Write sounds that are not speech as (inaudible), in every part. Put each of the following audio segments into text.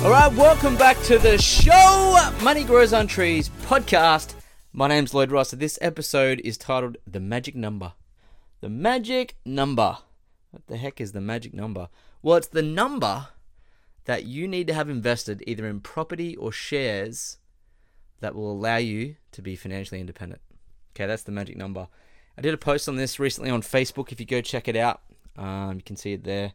All right, welcome back to the show, Money Grows on Trees podcast. My name's Lloyd Ross, and this episode is titled The Magic Number. The Magic Number. What the heck is the magic number? Well, it's the number that you need to have invested either in property or shares that will allow you to be financially independent. Okay, that's the magic number. I did a post on this recently on Facebook. If you go check it out, um, you can see it there.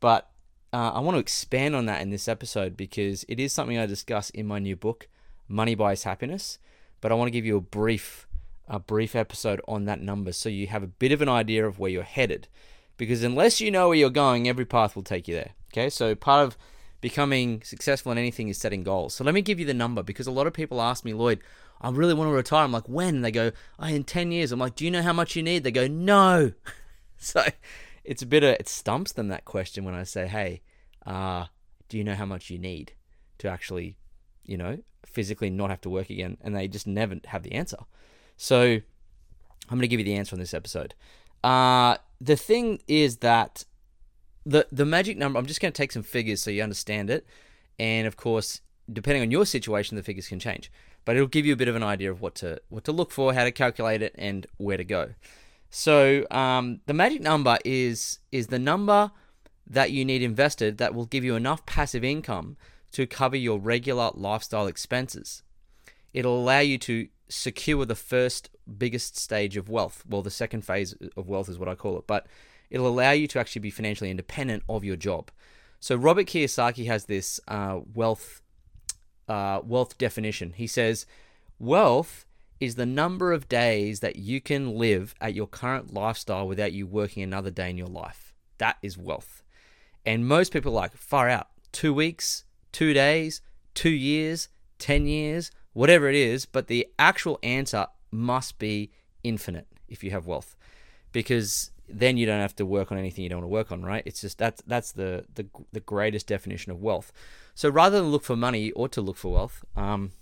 But uh, I want to expand on that in this episode because it is something I discuss in my new book, Money Buys Happiness. But I want to give you a brief, a brief episode on that number so you have a bit of an idea of where you're headed. Because unless you know where you're going, every path will take you there. Okay, so part of becoming successful in anything is setting goals. So let me give you the number because a lot of people ask me, Lloyd, I really want to retire. I'm like, when? They go, oh, in 10 years. I'm like, do you know how much you need? They go, no. (laughs) so it's a bit of, it stumps them that question when I say, hey, uh, do you know how much you need to actually, you know, physically not have to work again? And they just never have the answer. So I'm going to give you the answer on this episode. Uh, the thing is that the the magic number. I'm just going to take some figures so you understand it, and of course, depending on your situation, the figures can change. But it'll give you a bit of an idea of what to what to look for, how to calculate it, and where to go. So um, the magic number is is the number that you need invested that will give you enough passive income to cover your regular lifestyle expenses. It'll allow you to secure the first biggest stage of wealth. Well, the second phase of wealth is what I call it, but it'll allow you to actually be financially independent of your job. So Robert Kiyosaki has this uh, wealth uh, wealth definition. He says, wealth is the number of days that you can live at your current lifestyle without you working another day in your life. That is wealth. And most people are like far out. Two weeks, two days, two years, 10 years, whatever it is. But the actual answer must be infinite if you have wealth. Because then you don't have to work on anything you don't want to work on, right? It's just that's that's the the, the greatest definition of wealth. So rather than look for money, you ought to look for wealth. Um,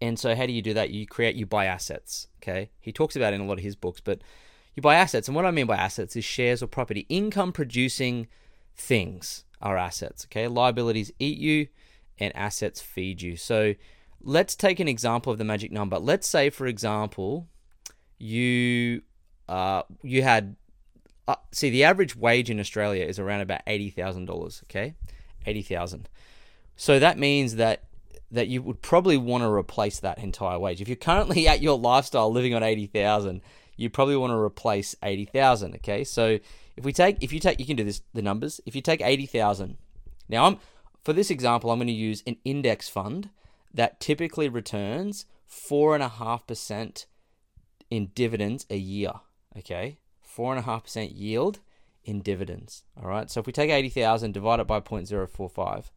and so how do you do that? You create, you buy assets. Okay, he talks about in a lot of his books, but you buy assets. And what I mean by assets is shares or property, income producing things are assets. Okay, liabilities eat you, and assets feed you. So let's take an example of the magic number. Let's say, for example, you uh, you had uh, see the average wage in Australia is around about eighty thousand dollars. Okay, eighty thousand. So that means that that you would probably want to replace that entire wage. If you're currently (laughs) at your lifestyle living on eighty thousand, you probably want to replace eighty thousand. Okay, so if we take if you take you can do this the numbers. If you take eighty thousand, now I'm for this example I'm going to use an index fund that typically returns four and a half percent in dividends a year. Okay, four and a half percent yield in dividends. All right, so if we take eighty thousand, divide it by 0.045,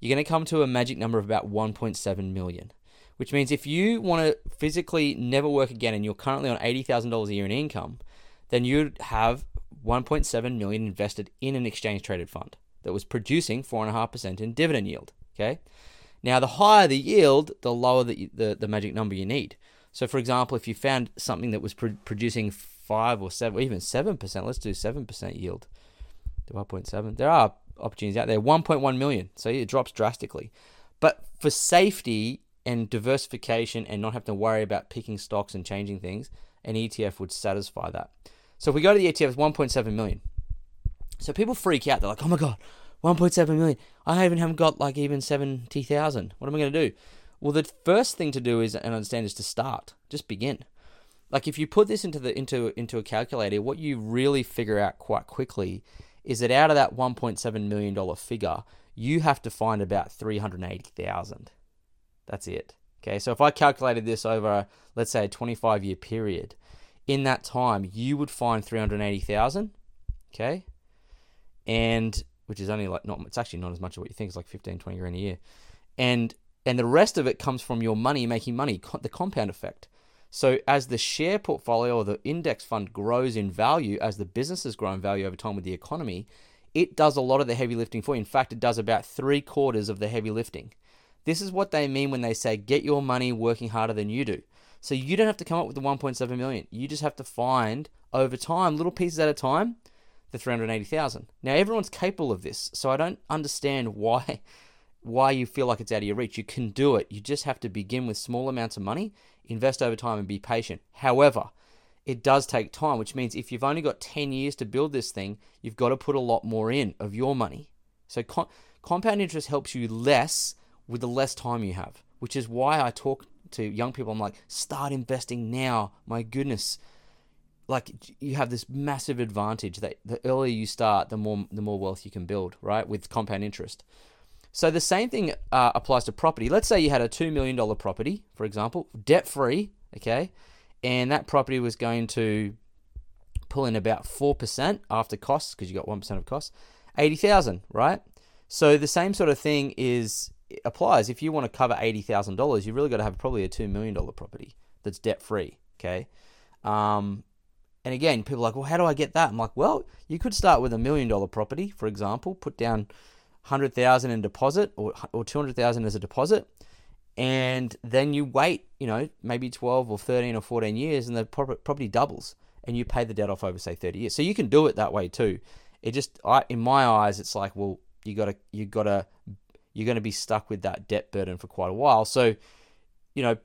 you're going to come to a magic number of about 1.7 million. Which means if you want to physically never work again and you're currently on eighty thousand dollars a year in income, then you'd have 1.7 million invested in an exchange traded fund that was producing four and a half percent in dividend yield. Okay. Now, the higher the yield, the lower the, the, the magic number you need. So, for example, if you found something that was pro- producing five or seven, or even seven percent, let's do seven percent yield. To 1.7. There are opportunities out there. 1.1 million, so it drops drastically. But for safety and diversification, and not having to worry about picking stocks and changing things, an ETF would satisfy that. So if we go to the ETF, it's 1.7 million. So people freak out. They're like, "Oh my god, 1.7 million. I even haven't got like even 70,000. What am I going to do?" Well, the first thing to do is and understand is to start. Just begin. Like if you put this into the into into a calculator, what you really figure out quite quickly is that out of that 1.7 million dollar figure, you have to find about 380,000. That's it. Okay, so if I calculated this over, let's say, a 25 year period, in that time, you would find 380,000. Okay, and which is only like not, it's actually not as much as what you think, it's like 15, 20 grand a year. And and the rest of it comes from your money making money, the compound effect. So as the share portfolio or the index fund grows in value, as the businesses grow in value over time with the economy, it does a lot of the heavy lifting for you. In fact, it does about three quarters of the heavy lifting. This is what they mean when they say get your money working harder than you do. So you don't have to come up with the 1.7 million. You just have to find over time, little pieces at a time, the 380,000. Now everyone's capable of this, so I don't understand (laughs) why why you feel like it's out of your reach. You can do it. You just have to begin with small amounts of money, invest over time and be patient. However, it does take time, which means if you've only got 10 years to build this thing, you've got to put a lot more in of your money. So compound interest helps you less with the less time you have, which is why I talk to young people. I'm like, start investing now. My goodness, like you have this massive advantage that the earlier you start, the more the more wealth you can build, right? With compound interest. So the same thing uh, applies to property. Let's say you had a two million dollar property, for example, debt free, okay, and that property was going to pull in about four percent after costs because you got one percent of costs, eighty thousand, right? So the same sort of thing is applies. If you want to cover eighty thousand dollars, you really got to have probably a two million dollar property that's debt free. Okay. Um, and again, people are like, well, how do I get that? I'm like, well, you could start with a million dollar property, for example, put down hundred thousand in deposit or or two hundred thousand as a deposit, and then you wait, you know, maybe twelve or thirteen or fourteen years, and the property doubles, and you pay the debt off over say thirty years. So you can do it that way too. It just, I, in my eyes, it's like, well, you gotta you gotta you're going to be stuck with that debt burden for quite a while. So, you know,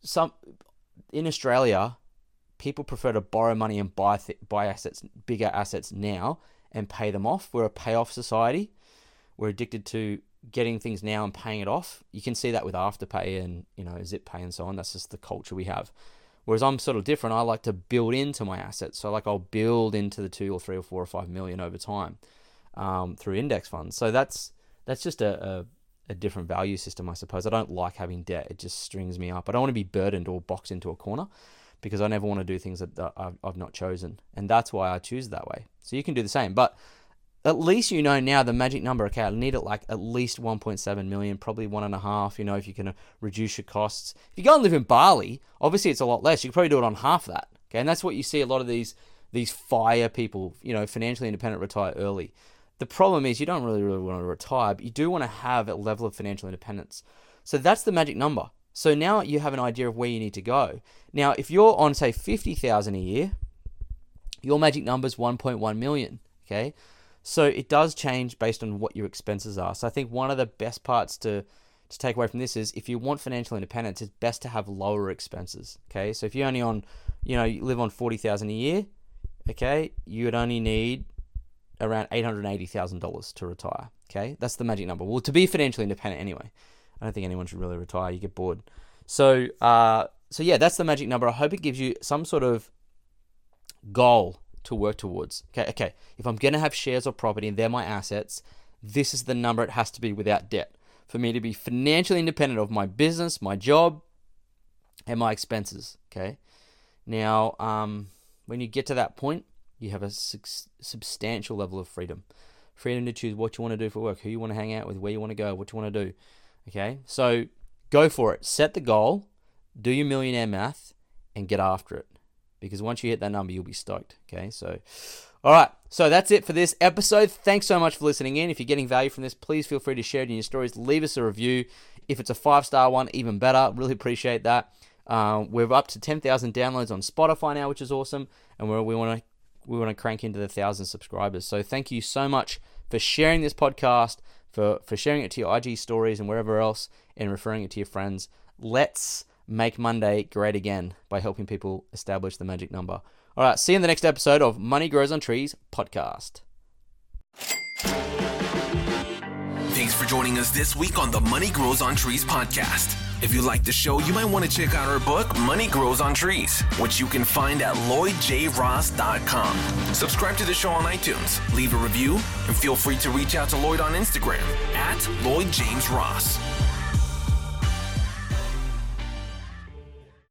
some in Australia, people prefer to borrow money and buy th- buy assets, bigger assets now, and pay them off. We're a payoff society. We're addicted to getting things now and paying it off. You can see that with Afterpay and you know Zip Pay and so on. That's just the culture we have. Whereas I'm sort of different. I like to build into my assets. So like I'll build into the two or three or four or five million over time um, through index funds. So that's that's just a, a, a, different value system, I suppose. I don't like having debt; it just strings me up. I don't want to be burdened or boxed into a corner because I never want to do things that, that I've, I've not chosen, and that's why I choose that way. So you can do the same, but at least you know now the magic number. Okay, I need it like at least 1.7 million, probably one and a half. You know, if you can uh, reduce your costs. If you go and live in Bali, obviously it's a lot less. You can probably do it on half that. Okay, and that's what you see a lot of these these fire people. You know, financially independent retire early. The problem is you don't really, really want to retire, but you do want to have a level of financial independence. So that's the magic number. So now you have an idea of where you need to go. Now, if you're on say 50,000 a year, your magic number is 1.1 million, okay? So it does change based on what your expenses are. So I think one of the best parts to to take away from this is if you want financial independence, it's best to have lower expenses. Okay, so if you only on, you know, you live on forty thousand a year, okay, you would only need around $880,000 to retire. Okay, that's the magic number. Well, to be financially independent anyway. I don't think anyone should really retire. You get bored. So, uh, so yeah, that's the magic number. I hope it gives you some sort of goal to work towards. Okay, okay. If I'm gonna have shares or property and they're my assets, this is the number it has to be without debt for me to be financially independent of my business, my job, and my expenses. Okay. Now, um, when you get to that point, you have a su- substantial level of freedom. Freedom to choose what you want to do for work, who you want to hang out with, where you want to go, what you want to do. Okay, so go for it. Set the goal, do your millionaire math, and get after it. Because once you hit that number, you'll be stoked. Okay, so all right, so that's it for this episode. Thanks so much for listening in. If you're getting value from this, please feel free to share it in your stories. Leave us a review. If it's a five star one, even better. Really appreciate that. Uh, we're up to 10,000 downloads on Spotify now, which is awesome. And we want to we want to crank into the thousand subscribers. So thank you so much for sharing this podcast, for for sharing it to your IG stories and wherever else, and referring it to your friends. Let's make Monday great again by helping people establish the magic number. All right, see you in the next episode of Money Grows on Trees podcast. Thanks for joining us this week on the Money Grows on Trees podcast. If you like the show, you might want to check out our book, Money Grows on Trees, which you can find at LloydJRoss.com. Subscribe to the show on iTunes, leave a review, and feel free to reach out to Lloyd on Instagram at LloydJamesRoss. Ross.